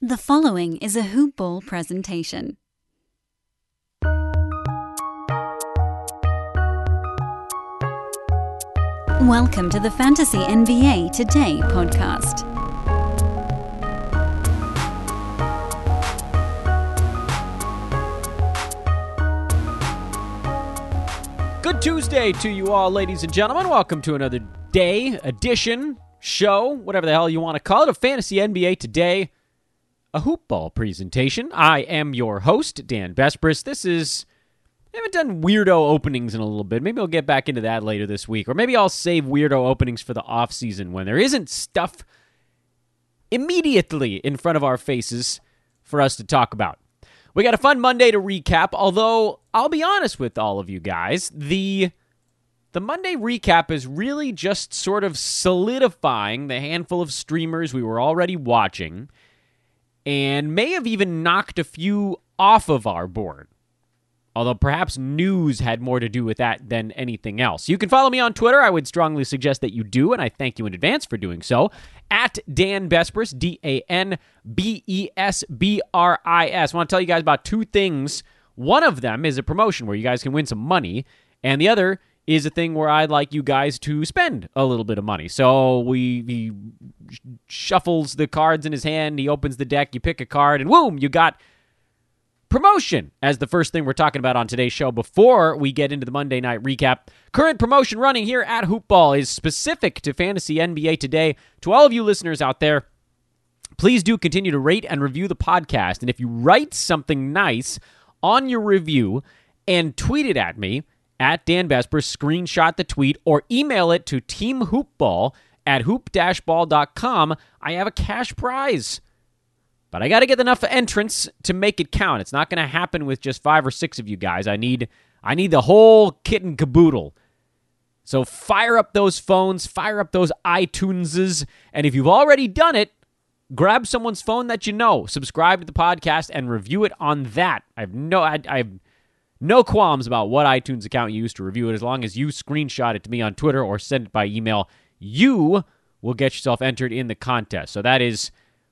The following is a Hoop Ball presentation. Welcome to the Fantasy NBA Today podcast. Good Tuesday to you all, ladies and gentlemen. Welcome to another day, edition, show, whatever the hell you want to call it, of Fantasy NBA Today, a hoop ball presentation. I am your host, Dan Besbris. This is. I haven't done weirdo openings in a little bit. Maybe I'll get back into that later this week. Or maybe I'll save weirdo openings for the off season when there isn't stuff immediately in front of our faces for us to talk about. We got a fun Monday to recap, although I'll be honest with all of you guys, the the Monday recap is really just sort of solidifying the handful of streamers we were already watching and may have even knocked a few off of our board. Although perhaps news had more to do with that than anything else. You can follow me on Twitter. I would strongly suggest that you do, and I thank you in advance for doing so. At Dan Besbris, D A N B E S B R I S. I want to tell you guys about two things. One of them is a promotion where you guys can win some money, and the other is a thing where I'd like you guys to spend a little bit of money. So we he shuffles the cards in his hand, he opens the deck, you pick a card, and boom, you got promotion as the first thing we're talking about on today's show before we get into the Monday night recap. Current promotion running here at Hoopball is specific to Fantasy NBA today. To all of you listeners out there, please do continue to rate and review the podcast. And if you write something nice on your review and tweet it at me, at Dan Besbris, screenshot the tweet or email it to teamhoopball at hoop-ball.com, I have a cash prize. But I got to get enough entrants to make it count. It's not going to happen with just 5 or 6 of you guys. I need I need the whole kit and caboodle. So fire up those phones, fire up those iTuneses, and if you've already done it, grab someone's phone that you know, subscribe to the podcast and review it on that. I have no I, I have no qualms about what iTunes account you use to review it as long as you screenshot it to me on Twitter or send it by email. You will get yourself entered in the contest. So that is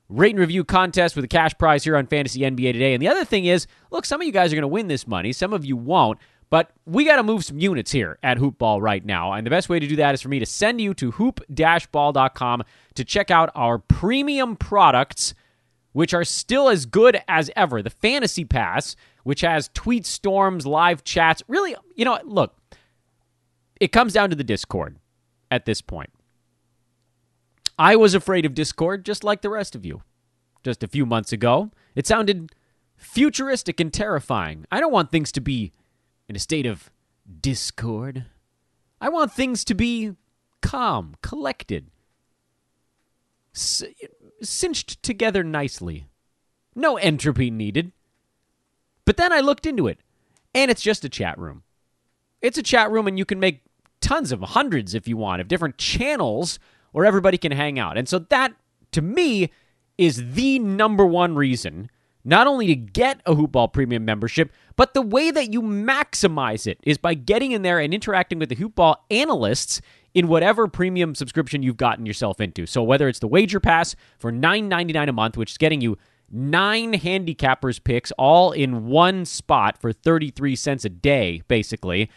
rate and review contest with a cash prize here on Fantasy NBA today. And the other thing is, look, some of you guys are going to win this money, some of you won't. But we got to move some units here at Hoopball right now. And the best way to do that is for me to send you to hoop-ball.com to check out our premium products, which are still as good as ever. The Fantasy Pass, which has tweet storms, live chats. Really, you know, look, it comes down to the Discord at this point. I was afraid of Discord just like the rest of you. Just a few months ago, it sounded futuristic and terrifying. I don't want things to be in a state of discord. I want things to be calm, collected, cinched together nicely. No entropy needed. But then I looked into it, and it's just a chat room. It's a chat room, and you can make tons of hundreds, if you want, of different channels where everybody can hang out. And so that, to me, is the number one reason not only to get a Hoopball Premium membership, but the way that you maximize it is by getting in there and interacting with the Hoopball analysts in whatever premium subscription you've gotten yourself into. So whether it's the Wager Pass for $9.99 a month, which is getting you nine handicappers picks all in one spot for 33 cents a day, basically.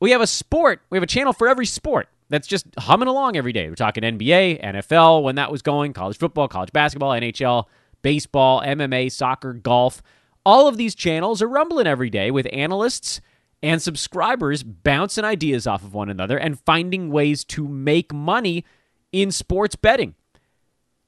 We have a sport, we have a channel for every sport that's just humming along every day. We're talking NBA, NFL, when that was going, college football, college basketball, NHL, baseball, MMA, soccer, golf. All of these channels are rumbling every day with analysts and subscribers bouncing ideas off of one another and finding ways to make money in sports betting.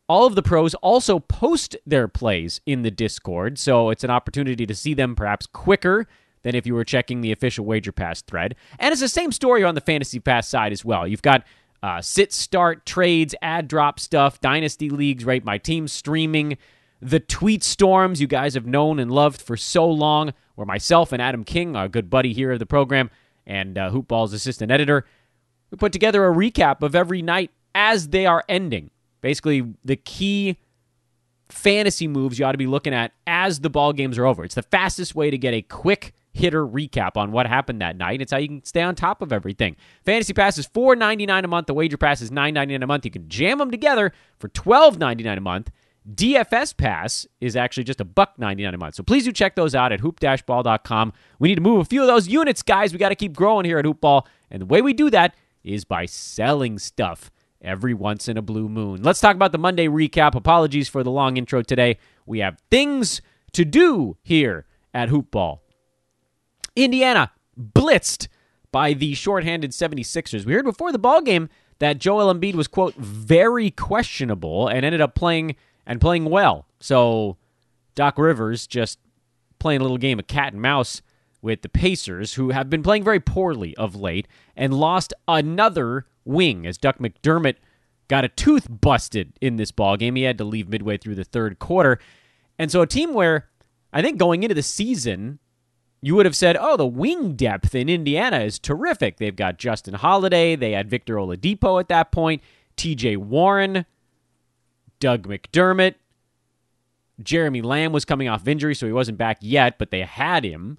All of the pros also post their plays in the Discord, so it's an opportunity to see them perhaps quicker than if you were checking the official Wager Pass thread. And it's the same story on the Fantasy Pass side as well. You've got uh, sit, start, trades, ad drop stuff, dynasty leagues, right? My team streaming, the tweet storms you guys have known and loved for so long, where myself and Adam King, our good buddy here of the program, and uh, Hoopball's assistant editor, we put together a recap of every night as they are ending. Basically, the key fantasy moves you ought to be looking at as the ball games are over. It's the fastest way to get a quick hitter recap on what happened that night. It's how you can stay on top of everything. Fantasy Pass is $4.99 a month. The Wager Pass is $9.99 a month. You can jam them together for $12.99 a month. DFS pass is actually just a buck 99 a month. So please do check those out at hoop-ball.com. We need to move a few of those units, guys. We got to keep growing here at Hoopball. And the way we do that is by selling stuff every once in a blue moon. Let's talk about the Monday recap. Apologies for the long intro today. We have things to do here at Hoopball. Indiana blitzed by the shorthanded 76ers. We heard before the ball game that Joel Embiid was quote very questionable and ended up playing and playing well. So Doc Rivers just playing a little game of cat and mouse with the Pacers, who have been playing very poorly of late, and lost another wing as Doug McDermott got a tooth busted in this ball game. He had to leave midway through the third quarter. And so a team where I think going into the season, you would have said, oh, the wing depth in Indiana is terrific. They've got Justin Holiday. They had Victor Oladipo at that point, TJ Warren, Doug McDermott. Jeremy Lamb was coming off injury, so he wasn't back yet, but they had him.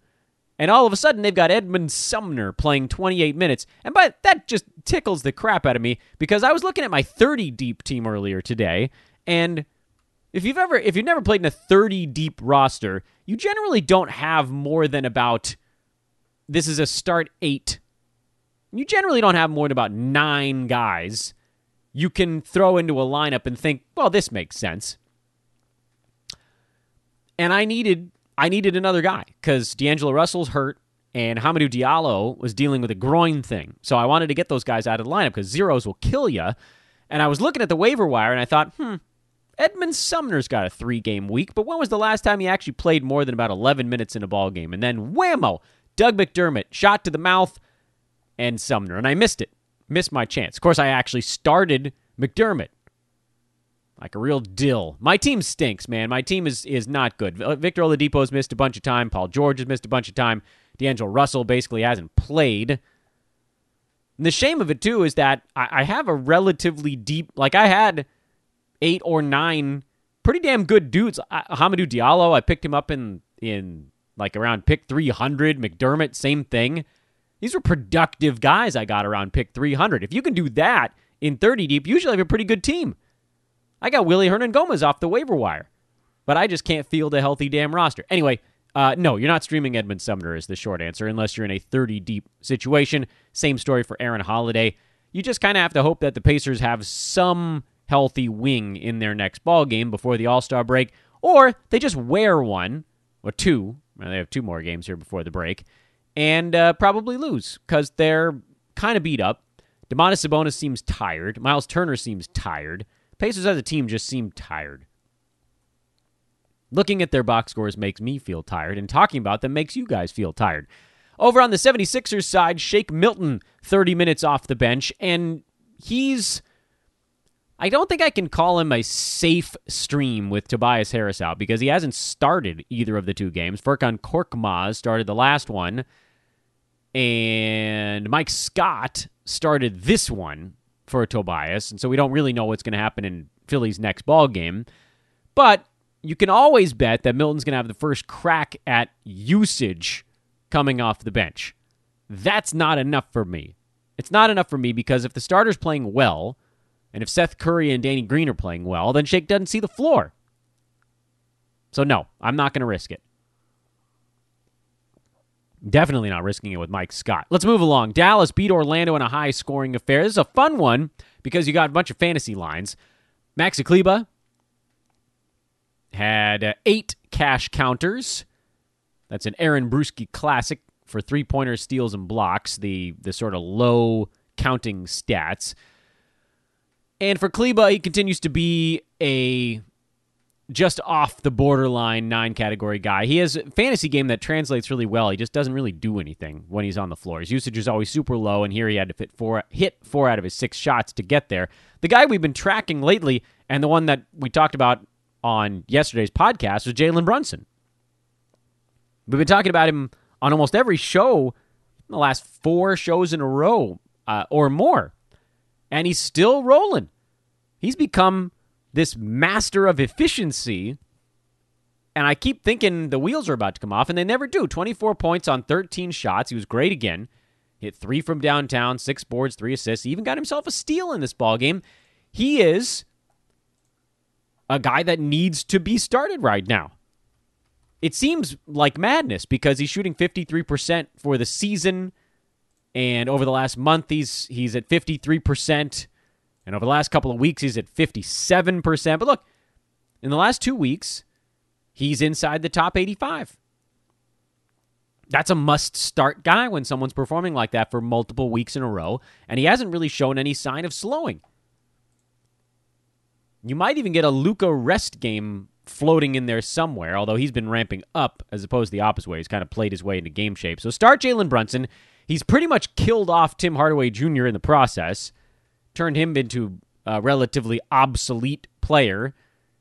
And all of a sudden, they've got Edmond Sumner playing 28 minutes. And by that just tickles the crap out of me because I was looking at my 30 deep team earlier today, and if you've ever if you've never played in a 30 deep roster, you generally don't have more than about this is a start 8. You generally don't have more than about 9 guys you can throw into a lineup and think, "Well, this makes sense." And I needed I needed another guy cuz D'Angelo Russell's hurt and Hamidou Diallo was dealing with a groin thing. So I wanted to get those guys out of the lineup because zeros will kill you. And I was looking at the waiver wire and I thought, hmm, Edmond Sumner's got a three game week, but when was the last time he actually played more than about 11 minutes in a ball game? And then whammo, Doug McDermott, shot to the mouth, and Sumner. And I missed it. Missed my chance. Of course, I actually started McDermott. Like a real dill. My team stinks, man. My team is is not good. Uh, Victor Oladipo's missed a bunch of time. Paul George has missed a bunch of time. D'Angelo Russell basically hasn't played. And the shame of it, too, is that I, I have a relatively deep. Like, I had eight or nine pretty damn good dudes. Hamidou Diallo, I picked him up in in like around pick 300. McDermott, same thing. These were productive guys I got around pick 300. If you can do that in 30 deep, usually have a pretty good team. I got Willy Hernangomez off the waiver wire, but I just can't field a healthy damn roster. Anyway, uh, no, you're not streaming Edmond Sumner, is the short answer, unless you're in a 30 deep situation. Same story for Aaron Holiday. You just kind of have to hope that the Pacers have some healthy wing in their next ball game before the All Star break, or they just wear one or two. Well, they have two more games here before the break, and uh, probably lose because they're kind of beat up. Domantas Sabonis seems tired. Miles Turner seems tired. Pacers as a team just seem tired. Looking at their box scores makes me feel tired, and talking about them makes you guys feel tired. Over on the 76ers side, Shake Milton, 30 minutes off the bench, and he's I don't think I can call him a safe stream with Tobias Harris out because he hasn't started either of the two games. Furkan Korkmaz started the last one, and Mike Scott started this one for Tobias, and so we don't really know what's going to happen in Philly's next ball game. But you can always bet that Milton's going to have the first crack at usage coming off the bench. That's not enough for me. It's not enough for me because if the starter's playing well, and if Seth Curry and Danny Green are playing well, then Shake doesn't see the floor. So, no, I'm not going to risk it. Definitely not risking it with Mike Scott. Let's move along. Dallas beat Orlando in a high scoring affair. This is a fun one because you got a bunch of fantasy lines. Maxi Kleber had uh, eight cash counters. That's an Aaron Bruski classic for three pointers, steals, and blocks, the, the sort of low counting stats. And for Kleber, he continues to be a just off the borderline nine category guy. He has a fantasy game that translates really well. He just doesn't really do anything when he's on the floor. His usage is always super low, and here he had to fit four, hit four out of his six shots to get there. The guy we've been tracking lately, and the one that we talked about on yesterday's podcast, was Jalen Brunson. We've been talking about him on almost every show in the last four shows in a row uh, or more and he's still rolling. He's become this master of efficiency. And I keep thinking the wheels are about to come off, and they never do. 24 points on 13 shots. He was great again. Hit three from downtown, six boards, three assists. He even got himself a steal in this ball game. He is a guy that needs to be started right now. It seems like madness because he's shooting 53% for the season and over the last month he's he's at 53% and over the last couple of weeks he's at 57%. But look, in the last 2 weeks he's inside the top 85. That's a must start guy when someone's performing like that for multiple weeks in a row and he hasn't really shown any sign of slowing. You might even get a Luka rest game floating in there somewhere, although he's been ramping up as opposed to the opposite way. He's kind of played his way into game shape. So start Jalen Brunson. He's pretty much killed off Tim Hardaway Jr. in the process, turned him into a relatively obsolete player.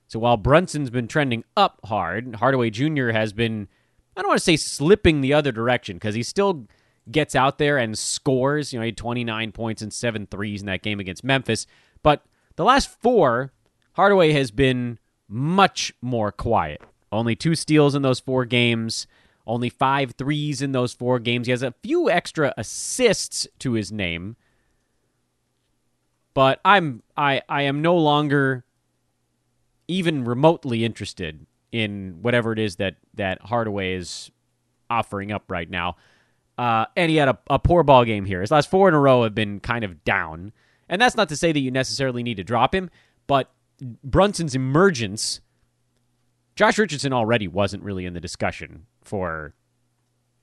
So while Brunson's been trending up hard, Hardaway Jr. has been, I don't want to say slipping the other direction because he still gets out there and scores. You know, he had 29 points and seven threes in that game against Memphis. But the last four, Hardaway has been much more quiet. Only two steals in those four games, only five threes in those four games. He has a few extra assists to his name. But I'm I I am no longer even remotely interested in whatever it is that that Hardaway is offering up right now. Uh, and he had a, a poor ball game here. His last four in a row have been kind of down. And that's not to say that you necessarily need to drop him, but Brunson's emergence, Josh Richardson already wasn't really in the discussion for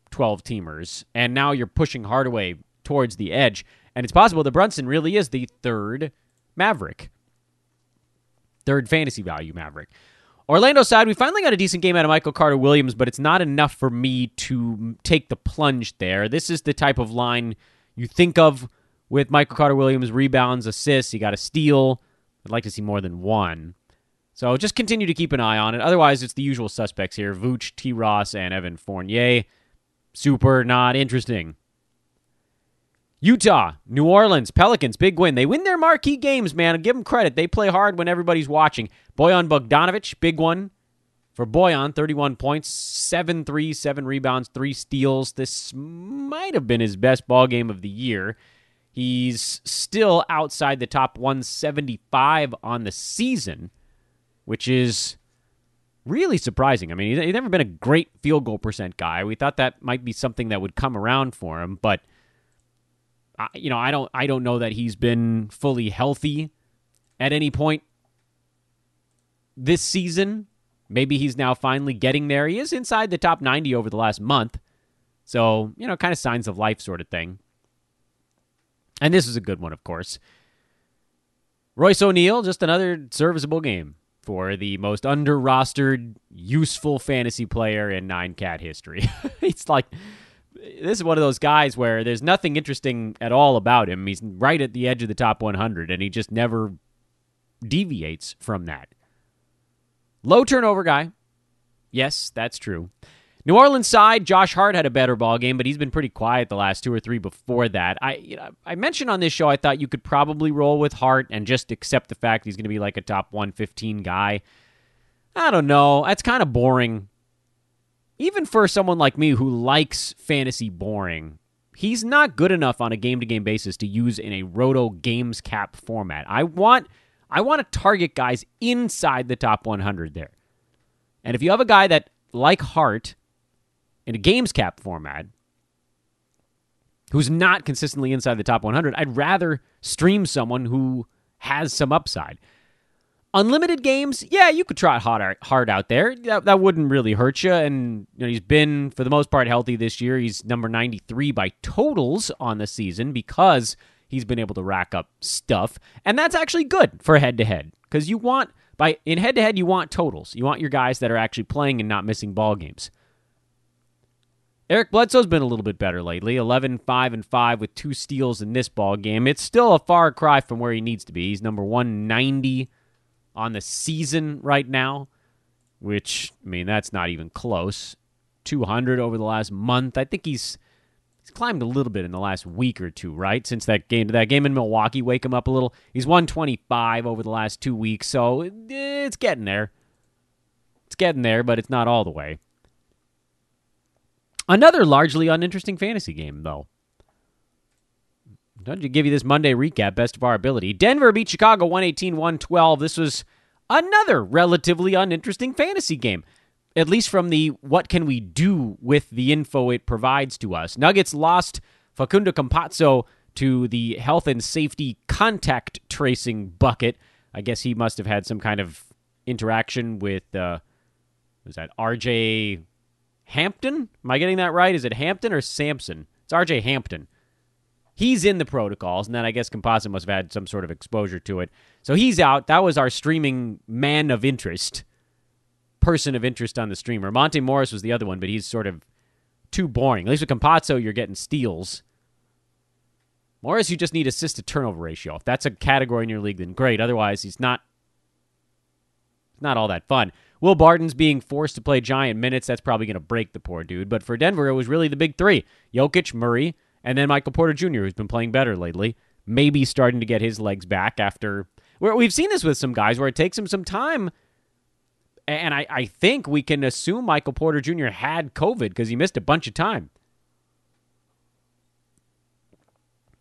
12 teamers, and now you're pushing Hardaway towards the edge, and it's possible that Brunson really is the third Maverick, third fantasy value Maverick. Orlando side, we finally got a decent game out of Michael Carter Williams, but it's not enough for me to take the plunge there. This is the type of line you think of with Michael Carter Williams rebounds, assists. He got a steal. I'd like to see more than one. So just continue to keep an eye on it. Otherwise, it's the usual suspects here Vooch, T. Ross, and Evan Fournier. Super not interesting. Utah, New Orleans, Pelicans, big win. They win their marquee games, man. Give them credit. They play hard when everybody's watching. Bojan Bogdanovic, big one for Bojan, 31 points, 7 3, 7 rebounds, 3 steals. This might have been his best ball game of the year. He's still outside the top 175 on the season, which is really surprising. I mean, he's never been a great field goal percent guy. We thought that might be something that would come around for him, but you know, I don't I don't know that he's been fully healthy at any point this season. Maybe he's now finally getting there. He is inside the top 90 over the last month. So, you know, kind of signs of life sort of thing. And this is a good one, of course. Royce O'Neale, just another serviceable game for the most under rostered, useful fantasy player in nine cat history. it's like this is one of those guys where there's nothing interesting at all about him. He's right at the edge of the top 100, and he just never deviates from that. Low turnover guy. Yes, that's true. New Orleans side, Josh Hart had a better ball game, but he's been pretty quiet the last two or three before that. I you know, I mentioned on this show I thought you could probably roll with Hart and just accept the fact he's going to be like a top 115 guy. I don't know. That's kind of boring. Even for someone like me who likes fantasy boring, he's not good enough on a game-to-game basis to use in a roto games cap format. I want I want to target guys inside the top 100 there. And if you have a guy that like Hart in a games cap format who's not consistently inside the top 100, I'd rather stream someone who has some upside. Unlimited games, yeah, you could try hard hard out there. That, that wouldn't really hurt you. And you know, he's been for the most part healthy this year. He's number 93 by totals on the season because he's been able to rack up stuff, and that's actually good for head to head because you want by in head to head you want totals. You want your guys that are actually playing and not missing ball games. Eric Bledsoe's been a little bit better lately 11 5 and 5 with two steals in this ball game. It's still a far cry from where he needs to be. He's number 190 on the season right now, which, I mean, that's not even close. 200 over the last month. I think he's he's climbed a little bit in the last week or two, right? Since that game that game in Milwaukee wake him up a little. He's 125 over the last 2 weeks, so it's getting there. It's getting there, but it's not all the way. Another largely uninteresting fantasy game, though. Don't you give you this Monday recap, best of our ability. Denver beat Chicago 118 112. This was Another relatively uninteresting fantasy game, at least from the what can we do with the info it provides to us. Nuggets lost Facundo Campazzo to the health and safety contact tracing bucket. I guess he must have had some kind of interaction with, uh, was that RJ Hampton? Am I getting that right? Is it Hampton or Sampson? It's RJ Hampton. He's in the protocols, and then I guess Campazzo must have had some sort of exposure to it. So he's out. That was our streaming man of interest, person of interest on the streamer. Monte Morris was the other one, but he's sort of too boring. At least with Campazzo, you're getting steals. Morris, you just need assist to turnover ratio. If that's a category in your league, then great. Otherwise, he's not not all that fun. Will Barton's being forced to play giant minutes. That's probably going to break the poor dude. But for Denver, it was really the big three Jokic, Murray, and then Michael Porter Jr., who's been playing better lately. Maybe starting to get his legs back after. Where we've seen this with some guys where it takes him some time. And I, I think we can assume Michael Porter Jr. had COVID because he missed a bunch of time.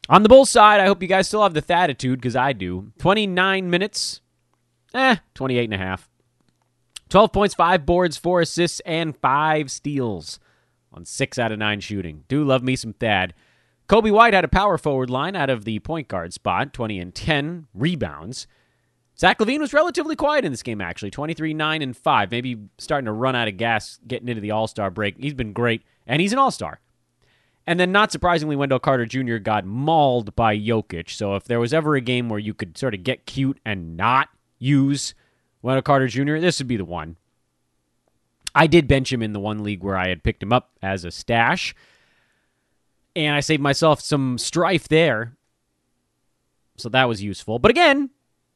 On the Bulls side, I hope you guys still have the attitude because I do. 29 minutes, eh, 28 and a half. 12 points, 5 boards, 4 assists, and 5 steals on 6 out of 9 shooting. Do love me some Thad. Coby White had a power forward line out of the point guard spot, 20 and 10 rebounds. Zach LaVine was relatively quiet in this game, actually 23, 9, and 5. Maybe starting to run out of gas getting into the All Star break. He's been great, and he's an All Star. And then, not surprisingly, Wendell Carter Jr. got mauled by Jokic. So, if there was ever a game where you could sort of get cute and not use Wendell Carter Jr., this would be the one. I did bench him in the one league where I had picked him up as a stash. And I saved myself some strife there. So that was useful. But again,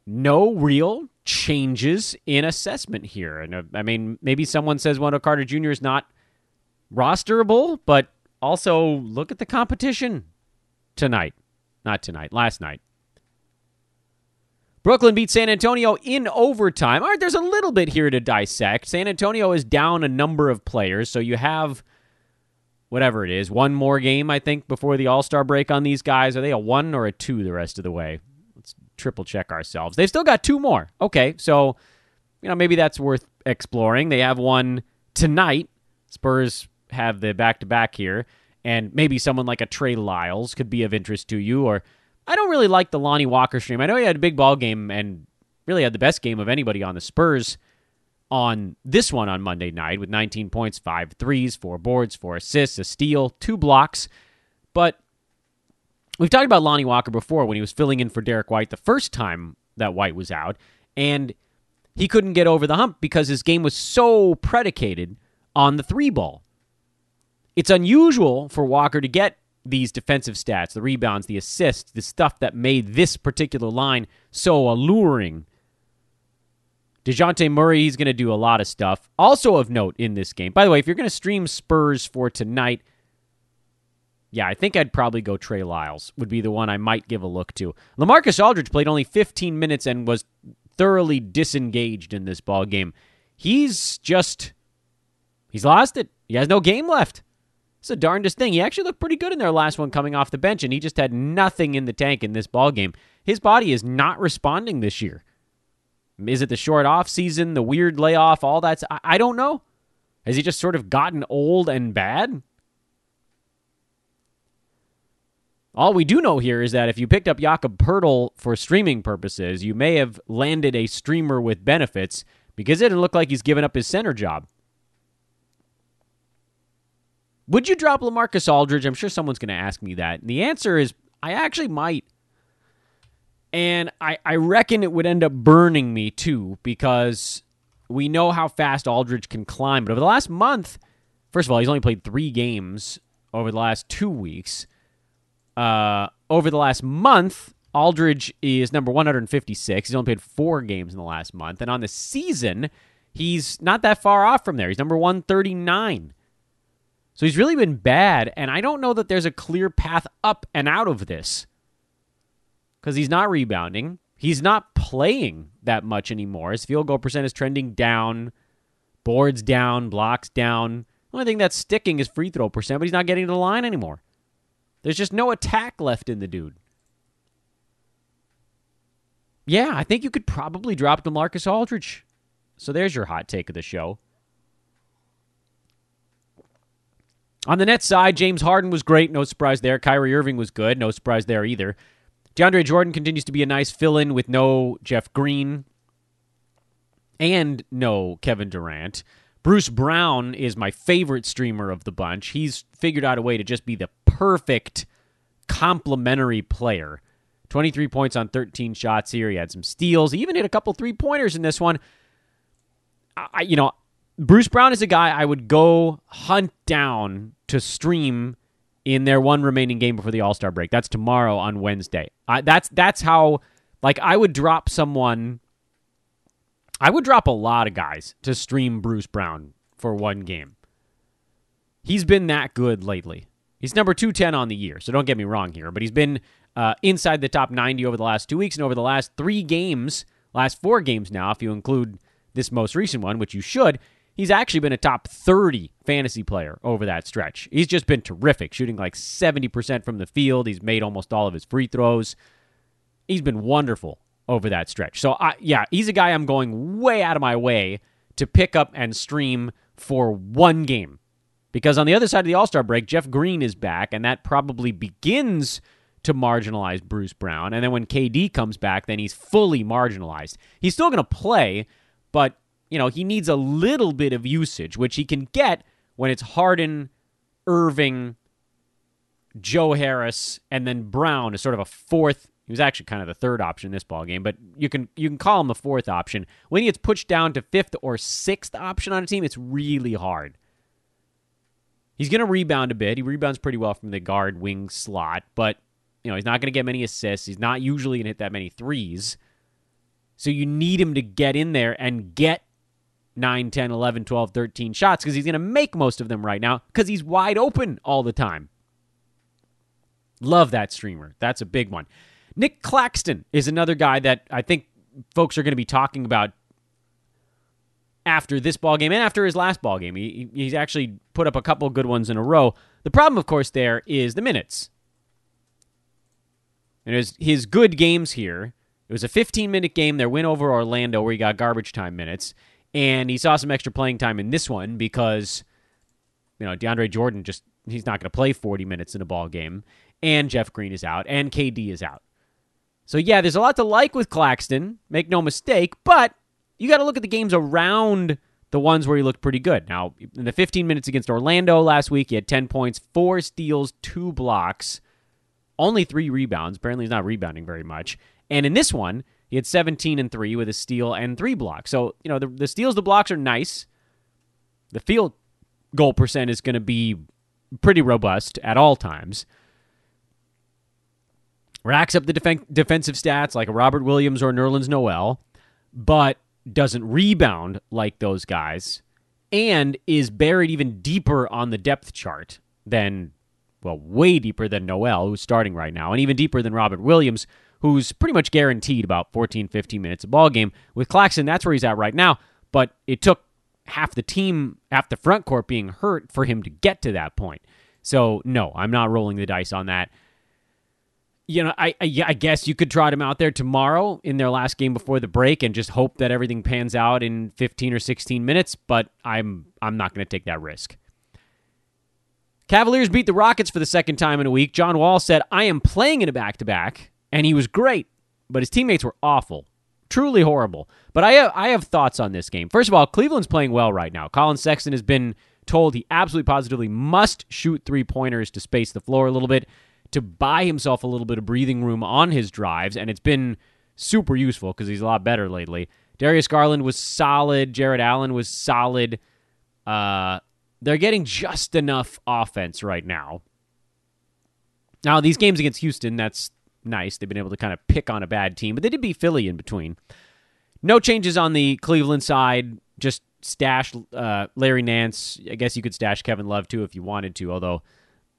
no real changes in assessment here. And uh, I mean, maybe someone says Wendell Carter Jr. is not rosterable, but also look at the competition tonight. Not tonight, last night. Brooklyn beat San Antonio in overtime. All right, there's a little bit here to dissect. San Antonio is down a number of players, so you have whatever it is, one more game, I think, before the All Star break on these guys. Are they a one or a two the rest of the way? Let's triple check ourselves. They've still got two more. Okay, so, you know, maybe that's worth exploring. They have one tonight. Spurs have the back to back here, and maybe someone like a Trey Lyles could be of interest to you, or I don't really like the Lonnie Walker stream. I know he had a big ball game and really had the best game of anybody on the Spurs on this one on Monday night with 19 points, five threes, four boards, four assists, a steal, two blocks. But we've talked about Lonnie Walker before when he was filling in for Derrick White the first time that White was out, and he couldn't get over the hump because his game was so predicated on the three ball. It's unusual for Walker to get these defensive stats, the rebounds, the assists, the stuff that made this particular line so alluring. DeJounte Murray, he's going to do a lot of stuff. Also of note in this game. By the way, if you're going to stream Spurs for tonight, yeah, I think I'd probably go Trey Lyles, would be the one I might give a look to. Lamarcus Aldridge played only 15 minutes and was thoroughly disengaged in this ball game. He's just he's lost it. He has no game left. It's the darndest thing. He actually looked pretty good in their last one coming off the bench, and he just had nothing in the tank in this ball game. His body is not responding this year. Is it the short off season, the weird layoff, all that? I, I don't know. Has he just sort of gotten old and bad? All we do know here is that if you picked up Jakob Poeltl for streaming purposes, you may have landed a streamer with benefits because it didn't look like he's given up his center job. Would you drop Lamarcus Aldridge? I'm sure someone's going to ask me that. And the answer is I actually might. And I, I reckon it would end up burning me too because we know how fast Aldridge can climb. But over the last month, first of all, he's only played three games over the last two weeks. Uh, over the last month, Aldridge is number 156. He's only played four games in the last month. And on the season, he's not that far off from there. He's number 139. So he's really been bad, and I don't know that there's a clear path up and out of this because he's not rebounding. He's not playing that much anymore. His field goal percent is trending down, boards down, blocks down. The only thing that's sticking is free throw percent, but he's not getting to the line anymore. There's just no attack left in the dude. yeah, I think you could probably drop DeMarcus Aldridge. So there's your hot take of the show. On the net side, James Harden was great. No surprise there. Kyrie Irving was good. No surprise there either. DeAndre Jordan continues to be a nice fill in with no Jeff Green and no Kevin Durant. Bruce Brown is my favorite streamer of the bunch. He's figured out a way to just be the perfect complementary player. 23 points on 13 shots here. He had some steals. He even hit a couple three pointers in this one. I, you know, Bruce Brown is a guy I would go hunt down to stream in their one remaining game before the All Star break. That's tomorrow on Wednesday. I, that's that's how like I would drop someone. I would drop a lot of guys to stream Bruce Brown for one game. He's been that good lately. He's number 210 on the year, so don't get me wrong here, but he's been uh, inside the top 90 over the last two weeks and over the last three games, last four games now, if you include this most recent one, which you should, he's actually been a top 30 fantasy player over that stretch. He's just been terrific, shooting like 70% from the field. He's made almost all of his free throws. He's been wonderful over that stretch. So, I, yeah, he's a guy I'm going way out of my way to pick up and stream for one game. Because on the other side of the All Star break, Jeff Green is back, and that probably begins to marginalize Bruce Brown. And then when KD comes back, then he's fully marginalized. He's still going to play, but you know, he needs a little bit of usage, which he can get when it's Harden, Irving, Joe Harris, and then Brown is sort of a fourth. He was actually kind of the third option in this ball game, but you can you can call him the fourth option. When he gets pushed down to fifth or sixth option on a team, it's really hard. He's going to rebound a bit. He rebounds pretty well from the guard wing slot, but you know he's not going to get many assists. He's not usually going to hit that many threes. So you need him to get in there and get 9, 10, 11, 12, 13 shots because he's going to make most of them right now because he's wide open all the time. Love that streamer. That's a big one. Nick Claxton is another guy that I think folks are going to be talking about after this ball game and after his last ball game. He, he's actually put up a couple good ones in a row. The problem, of course, there is the minutes. And his, his good games here. It was a 15 minute game, their win over Orlando, where he got garbage time minutes and he saw some extra playing time in this one because you know DeAndre Jordan just he's not going to play 40 minutes in a ball game, and Jeff Green is out, and KD is out. So yeah, there's a lot to like with Claxton. Make no mistake, but you got to look at the games around the ones where he looked pretty good. Now, in the 15 minutes against Orlando last week, he had 10 points, four steals, two blocks, only three rebounds. Apparently, he's not rebounding very much. And in this one, he had 17 and 3 with a steal and three blocks. So, you know, the, the steals, the blocks are nice. The field goal percent is going to be pretty robust at all times. Racks up the def- defensive stats like Robert Williams or Nerlens Noel, but doesn't rebound like those guys and is buried even deeper on the depth chart than, well, way deeper than Noel, who's starting right now, and even deeper than Robert Williams, who's pretty much guaranteed about 14, 15 minutes a ball game. With Claxton, that's where he's at right now, but it took half the team, half the front court being hurt for him to get to that point. So, no, I'm not rolling the dice on that. You know, I, I, I guess you could trot him out there tomorrow in their last game before the break and just hope that everything pans out in 15 or 16 minutes, but I'm I'm not going to take that risk. Cavaliers beat the Rockets for the second time in a week. John Wall said, "I am playing in a back-to-back and he was great, but his teammates were awful. Truly horrible. But I have, I have thoughts on this game. First of all, Cleveland's playing well right now. Collin Sexton has been told he absolutely positively must shoot three pointers to space the floor a little bit to buy himself a little bit of breathing room on his drives, and it's been super useful because he's a lot better lately. Darius Garland was solid. Jarrett Allen was solid. Uh, they're getting just enough offense right now. Now, these games against Houston, that's nice. They've been able to kind of pick on a bad team, but they did beat Philly in between. No changes on the Cleveland side. Just stash uh, Larry Nance. I guess you could stash Kevin Love too if you wanted to, although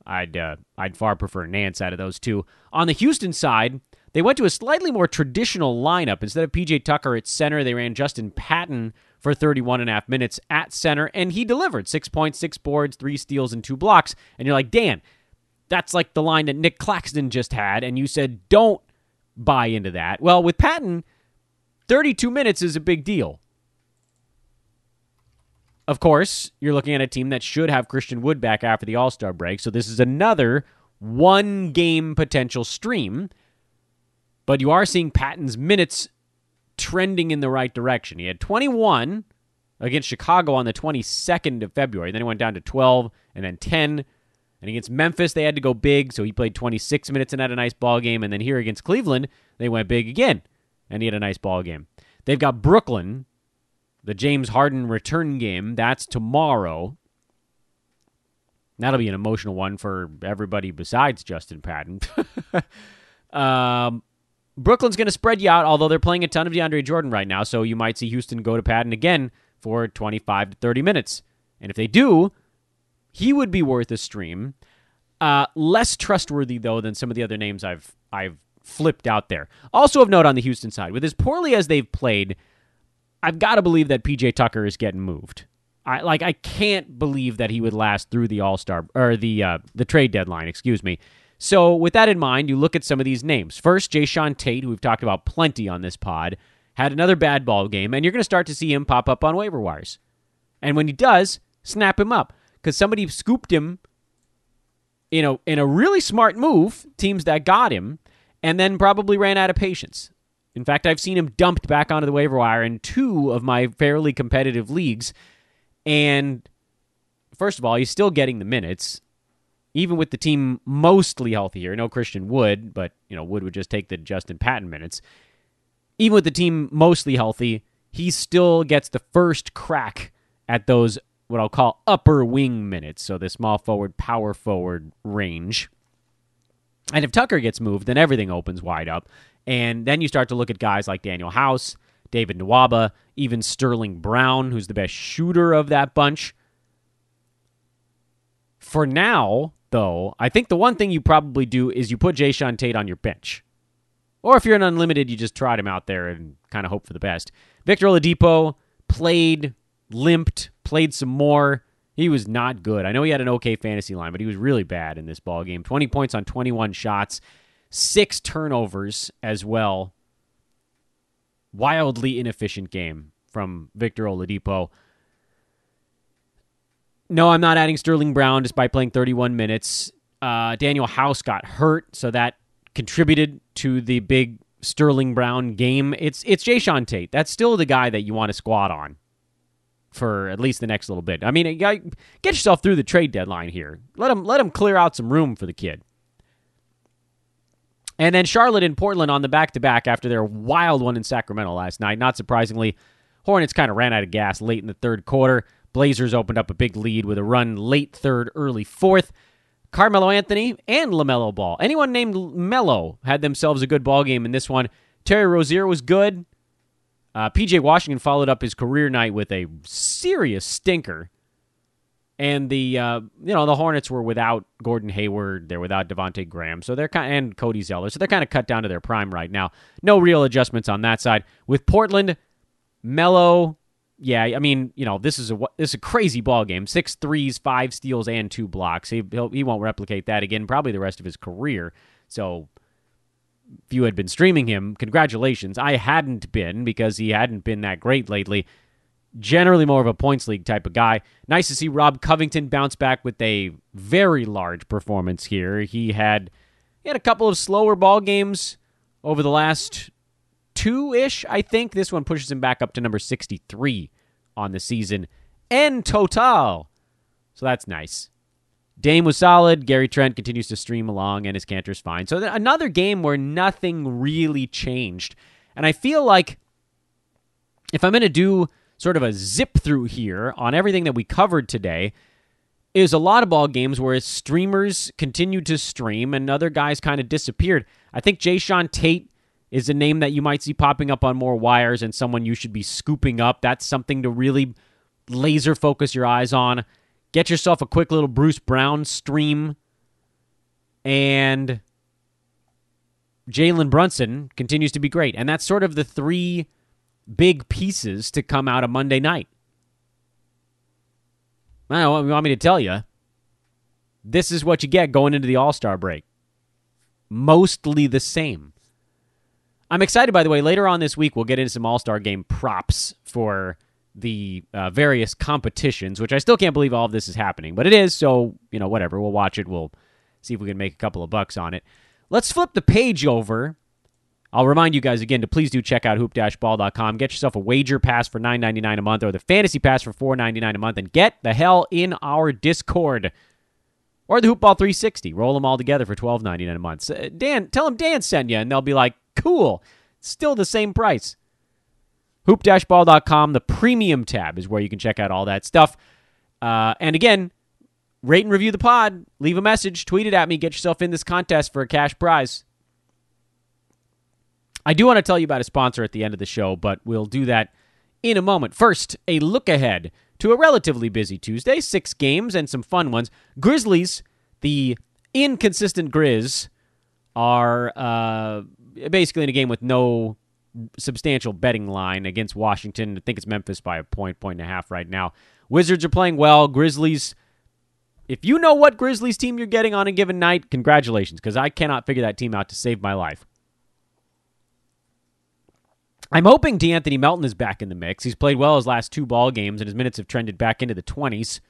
I'd uh, I'd far prefer Nance out of those two. On the Houston side, they went to a slightly more traditional lineup. Instead of PJ Tucker at center, they ran Justin Patton for 31 and a half minutes at center, and he delivered six points, six boards, three steals, and two blocks. And you're like, Dan, that's like the line that Nick Claxton just had, and you said don't buy into that. Well, with Patton, 32 minutes is a big deal. Of course, you're looking at a team that should have Christian Wood back after the All Star break, so this is another one game potential stream. But you are seeing Patton's minutes trending in the right direction. He had 21 against Chicago on the 22nd of February. Then he went down to 12 and then 10. And against Memphis, they had to go big, so he played 26 minutes and had a nice ball game. And then here against Cleveland, they went big again, and he had a nice ball game. They've got Brooklyn, the James Harden return game. That's tomorrow. That'll be an emotional one for everybody besides Justin Patton. um, Brooklyn's going to spread you out, although they're playing a ton of DeAndre Jordan right now, so you might see Houston go to Patton again for 25 to 30 minutes. And if they do, he would be worth a stream. Uh, less trustworthy though than some of the other names I've I've flipped out there. Also of note on the Houston side, with as poorly as they've played, I've got to believe that PJ Tucker is getting moved. I like I can't believe that he would last through the All Star or the uh, the trade deadline. Excuse me. So with that in mind, you look at some of these names. First, Jae'Sean Tate, who we've talked about plenty on this pod, had another bad ball game, and you're going to start to see him pop up on waiver wires. And when he does, snap him up because somebody scooped him you know, in a really smart move, teams that got him, and then probably ran out of patience. In fact, I've seen him dumped back onto the waiver wire in two of my fairly competitive leagues. And first of all, he's still getting the minutes, even with the team mostly healthy here. No Christian Wood, but you know, Wood would just take the Justin Patton minutes. Even with the team mostly healthy, he still gets the first crack at those what I'll call upper wing minutes, so the small forward, power forward range. And if Tucker gets moved, then everything opens wide up. And then you start to look at guys like Danuel House, David Nwaba, even Sterling Brown, who's the best shooter of that bunch. For now, though, I think the one thing you probably do is you put Jae'Sean Tate on your bench. Or if you're an unlimited, you just trot him out there and kind of hope for the best. Victor Oladipo played limped, played some more. He was not good. I know he had an okay fantasy line, but he was really bad in this ball game. 20 points on 21 shots, six turnovers as well. Wildly inefficient game from Victor Oladipo. No, I'm not adding Sterling Brown despite playing 31 minutes. Uh, Danuel House got hurt, so that contributed to the big Sterling Brown game. It's it's Jae'Sean Tate. That's still the guy that you want to squat on for at least the next little bit. I mean, get yourself through the trade deadline here. Let him let him clear out some room for the kid. And then Charlotte and Portland on the back to back after their wild one in Sacramento last night. Not surprisingly, Hornets kind of ran out of gas late in the third quarter. Blazers opened up a big lead with a run late third, early fourth. Carmelo Anthony and LaMelo Ball. Anyone named Melo had themselves a good ball game in this one. Terry Rozier was good. Uh, PJ Washington followed up his career night with a serious stinker. And the uh, you know the Hornets were without Gordon Hayward, they're without Devonte Graham, so they're kind and Cody Zeller, so they're kind of cut down to their prime right now. No real adjustments on that side. With Portland, Melo, yeah, I mean you know this is a this is a crazy ball game. Six threes, five steals, and two blocks. He he won't replicate that again probably the rest of his career. So if you had been streaming him, congratulations. I hadn't been because he hadn't been that great lately. Generally, more of a points league type of guy. Nice to see Rob Covington bounce back with a very large performance here. He had he had a couple of slower ball games over the last two ish. I think this one pushes him back up to number sixty three on the season en total. So that's nice. Dame was solid. Gary Trent continues to stream along, and his Kanter's fine. So another game where nothing really changed. And I feel like if I'm going to do sort of a zip through here on everything that we covered today, is a lot of ball games where streamers continued to stream and other guys kind of disappeared. I think Jae'Sean Tate is a name that you might see popping up on more wires and someone you should be scooping up. That's something to really laser focus your eyes on. Get yourself a quick little Bruce Brown stream. And Jalen Brunson continues to be great. And that's sort of the three big pieces to come out of Monday night. Don't you want me to tell you. This is what you get going into the All Star break. Mostly the same. I'm excited, by the way. Later on this week, we'll get into some All Star game props for the uh, various competitions, which I still can't believe all of this is happening, but it is. So, you know, whatever. We'll watch it. We'll see if we can make a couple of bucks on it. Let's flip the page over. I'll remind you guys again to please do check out hoop-ball.com. Get yourself a wager pass for $9.99 a month or the fantasy pass for $4.99 a month and get the hell in our Discord. Or the Hoopball 360. Roll them all together for $12.99 a month. Dan, tell them Dan sent you, and they'll be like, cool. Still the same price. Hoop-ball.com, the premium tab is where you can check out all that stuff. Uh, and again, rate and review the pod. Leave a message, tweet it at me, get yourself in this contest for a cash prize. I do want to tell you about a sponsor at the end of the show, but we'll do that in a moment. First, a look ahead to a relatively busy Tuesday, six games and some fun ones. Grizzlies, the inconsistent Grizz, are uh, basically in a game with no substantial betting line against Washington. I think it's Memphis by a point, point and a half right now. Wizards are playing well. Grizzlies, if you know what Grizzlies team you're getting on a given night, congratulations, because I cannot figure that team out to save my life. I'm hoping De'Anthony Melton is back in the mix. He's played well his last two ball games, and his minutes have trended back into the 20s.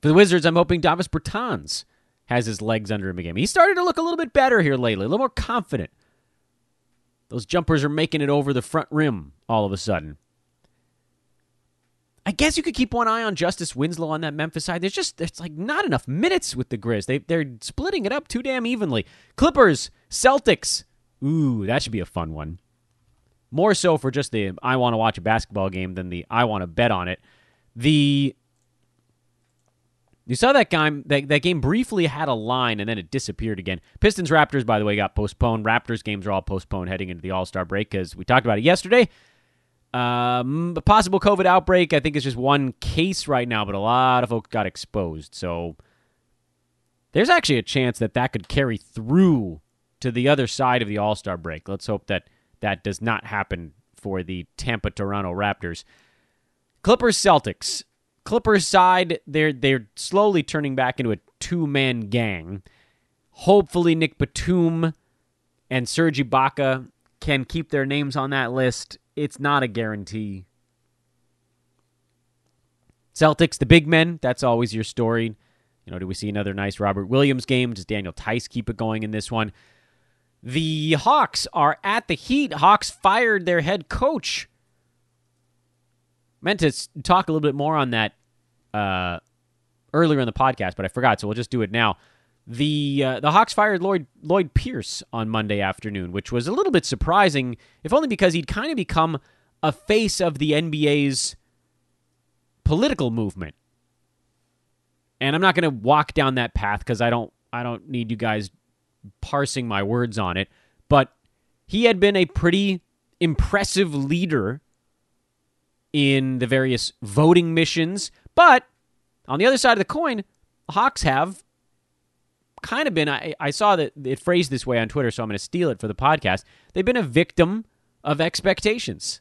For the Wizards, I'm hoping Davis Bertans has his legs under him again. He started to look a little bit better here lately, a little more confident. Those jumpers are making it over the front rim all of a sudden. I guess you could keep one eye on Justice Winslow on that Memphis side. There's just there's like not enough minutes with the Grizz. They they're splitting it up too damn evenly. Clippers, Celtics. Ooh, that should be a fun one. More so for just the I want to watch a basketball game than the I want to bet on it. The you saw that game that, that game briefly had a line and then it disappeared again. Pistons Raptors, by the way, got postponed. Raptors games are all postponed heading into the All Star break because we talked about it yesterday. Um, a possible COVID outbreak. I think it's just one case right now, but a lot of folks got exposed. So there's actually a chance that that could carry through to the other side of the All Star break. Let's hope that that does not happen for the Tampa Toronto Raptors. Clippers Celtics. Clippers side, they're they're slowly turning back into a two man gang. Hopefully, Nick Batum and Serge Ibaka can keep their names on that list. It's not a guarantee. Celtics, the big men, that's always your story. You know, do we see another nice Robert Williams game? Does Daniel Theis keep it going in this one? The Hawks are at the Heat. Hawks fired their head coach meant to talk a little bit more on that uh, earlier in the podcast, but I forgot, so we'll just do it now. The uh, the Hawks fired Lloyd Lloyd Pierce on Monday afternoon, which was a little bit surprising, if only because he'd kind of become a face of the NBA's political movement. And I'm not going to walk down that path because I don't I don't need you guys parsing my words on it, but he had been a pretty impressive leader in the various voting missions. But on the other side of the coin, Hawks have kind of been. I, I saw that it phrased this way on Twitter, so I'm going to steal it for the podcast. They've been a victim of expectations.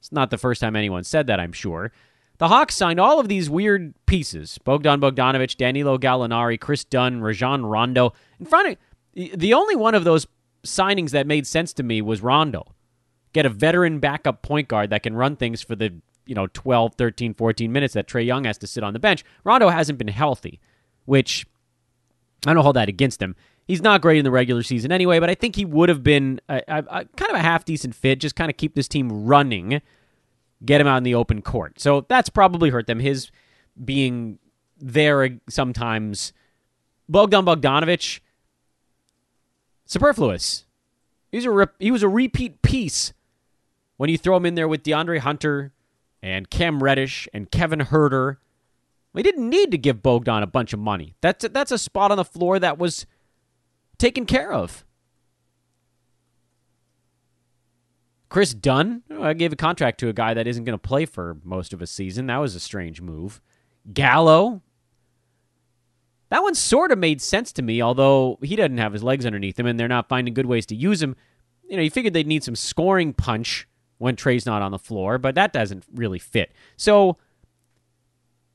It's not the first time anyone said that, I'm sure. The Hawks signed all of these weird pieces Bogdan Bogdanovich, Danilo Gallinari, Kris Dunn, Rajon Rondo. In front of the only one of those signings that made sense to me was Rondo get a veteran backup point guard that can run things for the you know 12 13 14 minutes that Trae Young has to sit on the bench. Rondo hasn't been healthy which i don't hold that against him. He's not great in the regular season anyway but i think he would have been a, a, a kind of a half decent fit just kind of keep this team running get him out in the open court. So that's probably hurt them. His being there sometimes bogdan bogdanovich superfluous. A he was a repeat piece when you throw him in there with DeAndre Hunter and Cam Reddish and Kevin Huerter, we didn't need to give Bogdan a bunch of money. That's a, that's a spot on the floor that was taken care of. Kris Dunn, I gave a contract to a guy that isn't going to play for most of a season. That was a strange move. Gallo, that one sort of made sense to me, although he doesn't have his legs underneath him and they're not finding good ways to use him. You know, you figured they'd need some scoring punch when Trae's not on the floor, but that doesn't really fit. So,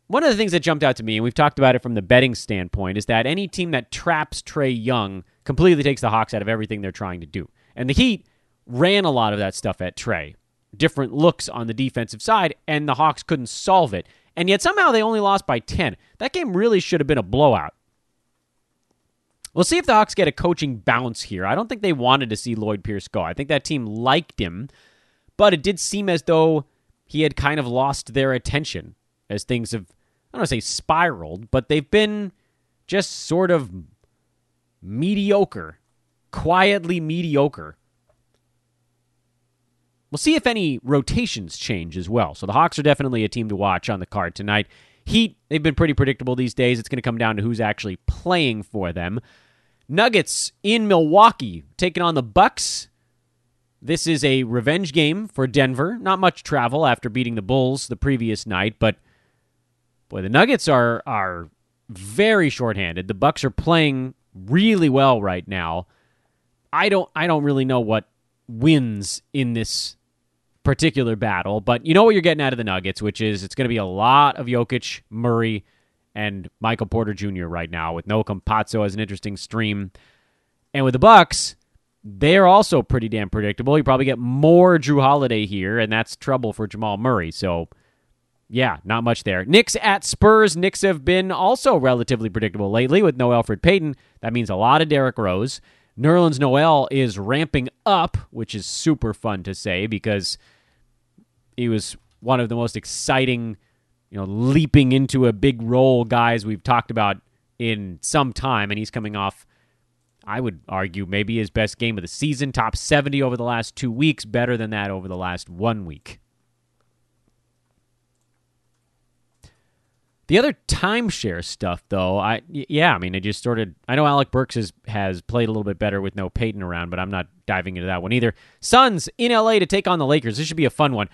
one of the things that jumped out to me, and we've talked about it from the betting standpoint, is that any team that traps Trae Young completely takes the Hawks out of everything they're trying to do. And the Heat ran a lot of that stuff at Trae, Different looks on the defensive side, and the Hawks couldn't solve it. And yet somehow they only lost by 10. That game really should have been a blowout. We'll see if the Hawks get a coaching bounce here. I don't think they wanted to see Lloyd Pierce go. I think that team liked him, but it did seem as though he had kind of lost their attention as things have, I don't want to say spiraled, but they've been just sort of mediocre, quietly mediocre. We'll see if any rotations change as well. So the Hawks are definitely a team to watch on the card tonight. Heat, they've been pretty predictable these days. It's going to come down to who's actually playing for them. Nuggets in Milwaukee taking on the Bucks. This is a revenge game for Denver. Not much travel after beating the Bulls the previous night, but boy, the Nuggets are are very shorthanded. The Bucks are playing really well right now. I don't I don't really know what wins in this particular battle, but you know what you're getting out of the Nuggets, which is it's going to be a lot of Jokic, Murray, and Michael Porter Jr. right now with no Campazzo as an interesting stream. And with the Bucks, they're also pretty damn predictable. You probably get more Jrue Holiday here, and that's trouble for Jamal Murray. So yeah, not much there. Knicks at Spurs. Knicks have been also relatively predictable lately with no Elfrid Payton. That means a lot of Derrick Rose. Nerlens Noel is ramping up, which is super fun to say because he was one of the most exciting, you know, leaping into a big role guys we've talked about in some time, and he's coming off. I would argue maybe his best game of the season, top 70 over the last two weeks, better than that over the last one week. The other timeshare stuff, though, I yeah, I mean, it just sort of. I know Alec Burks has has played a little bit better with no Payton around, but I'm not diving into that one either. Suns in LA to take on the Lakers. This should be a fun one.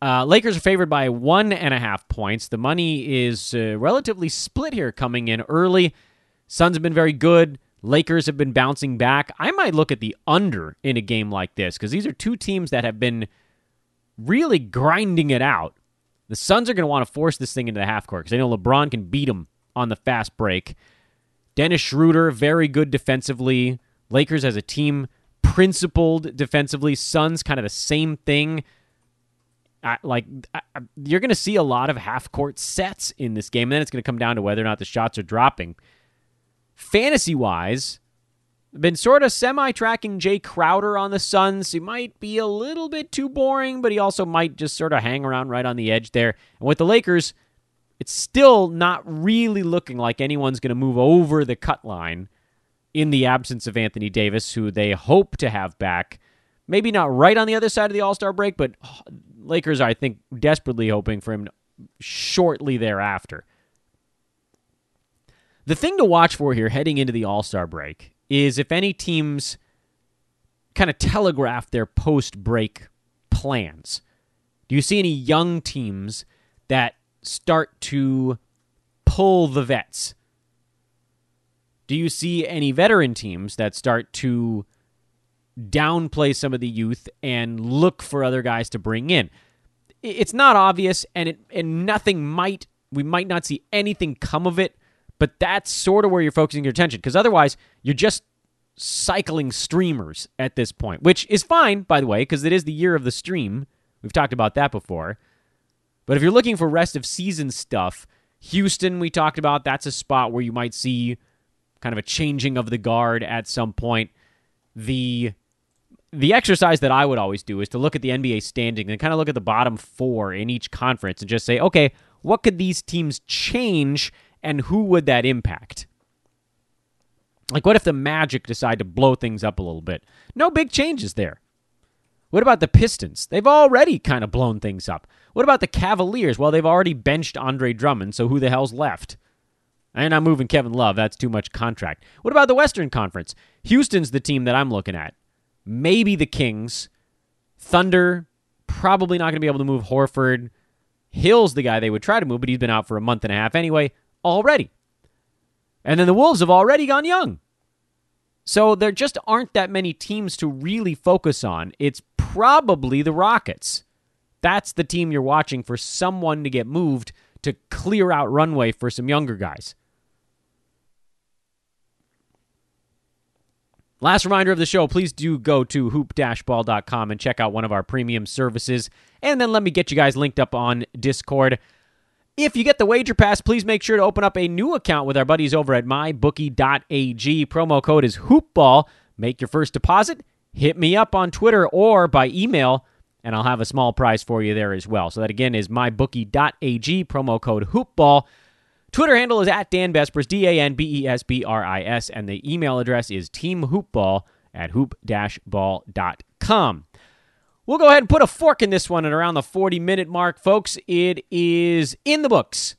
Uh, Lakers are favored by one and a half points. The money is uh, relatively split here, coming in early. Suns have been very good. Lakers have been bouncing back. I might look at the under in a game like this because these are two teams that have been really grinding it out the Suns are going to want to force this thing into the half court because they know LeBron can beat them on the fast break. Dennis Schroeder, very good defensively. Lakers as a team, principled defensively. Suns, kind of the same thing. I, like I, you're going to see a lot of half court sets in this game, and then it's going to come down to whether or not the shots are dropping. Fantasy wise, been sort of semi tracking Jae Crowder on the Suns. He might be a little bit too boring, but he also might just sort of hang around right on the edge there. And with the Lakers, it's still not really looking like anyone's going to move over the cut line in the absence of Anthony Davis, who they hope to have back. Maybe not right on the other side of the All Star break, but uh, Lakers are, I think, desperately hoping for him shortly thereafter. The thing to watch for here heading into the All Star break is if any teams kind of telegraph their post break plans. Do you see any young teams that start to pull the vets? Do you see any veteran teams that start to downplay some of the youth and look for other guys to bring in? It's not obvious, and it and nothing might we might not see anything come of it but that's sort of where you're focusing your attention because otherwise you're just cycling streamers at this point, which is fine, by the way, because it is the year of the stream. We've talked about that before. But if you're looking for rest of season stuff, Houston, we talked about, that's a spot where you might see kind of a changing of the guard at some point. The the exercise that I would always do is to look at the NBA standing and kind of look at the bottom four in each conference and just say, okay, what could these teams change and who would that impact? Like, what if the Magic decide to blow things up a little bit? No big changes there. What about the Pistons? They've already kind of blown things up. What about the Cavaliers? Well, they've already benched Andre Drummond, so who the hell's left? And I'm moving Kevin Love. That's too much contract. What about the Western Conference? Houston's the team that I'm looking at. Maybe the Kings. Thunder, probably not going to be able to move Horford. Hill's the guy they would try to move, but he's been out for a month and a half anyway already. And then the Wolves have already gone young. So there just aren't that many teams to really focus on. It's probably the Rockets. That's the team you're watching for someone to get moved to clear out runway for some younger guys. Last reminder of the show please do go to hoop ball.com and check out one of our premium services. And then let me get you guys linked up on Discord. If you get the wager pass, please make sure to open up a new account with our buddies over at mybookie.ag. Promo code is hoopball. Make your first deposit. Hit me up on Twitter or by email, and I'll have a small prize for you there as well. So that again is mybookie.ag. Promo code hoopball. Twitter handle is at Dan Besbris, D A N B E S B R I S, and the email address is teamhoopball at hoop-ball.com. We'll go ahead and put a fork in this one at around the 40 minute mark, folks. It is in the books.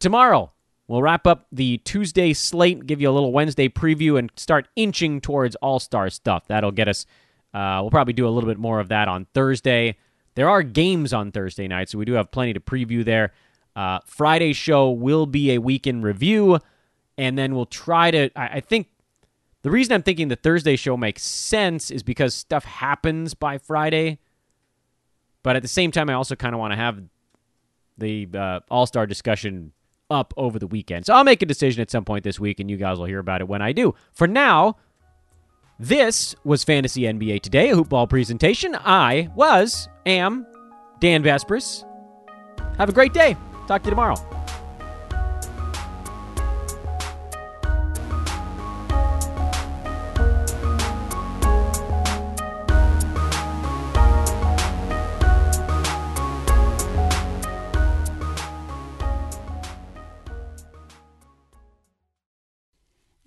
Tomorrow, we'll wrap up the Tuesday slate, give you a little Wednesday preview, and start inching towards All Star stuff. That'll get us. Uh, we'll probably do a little bit more of that on Thursday. There are games on Thursday night, so we do have plenty to preview there. Uh, Friday's show will be a weekend review, and then we'll try to. I, I think the reason I'm thinking the Thursday show makes sense is because stuff happens by Friday. But at the same time, I also kind of want to have the uh, All Star discussion up over the weekend. So I'll make a decision at some point this week, and you guys will hear about it when I do. For now, this was Fantasy NBA Today, a hoopball presentation. I was, am, Dan Besbris. Have a great day. Talk to you tomorrow.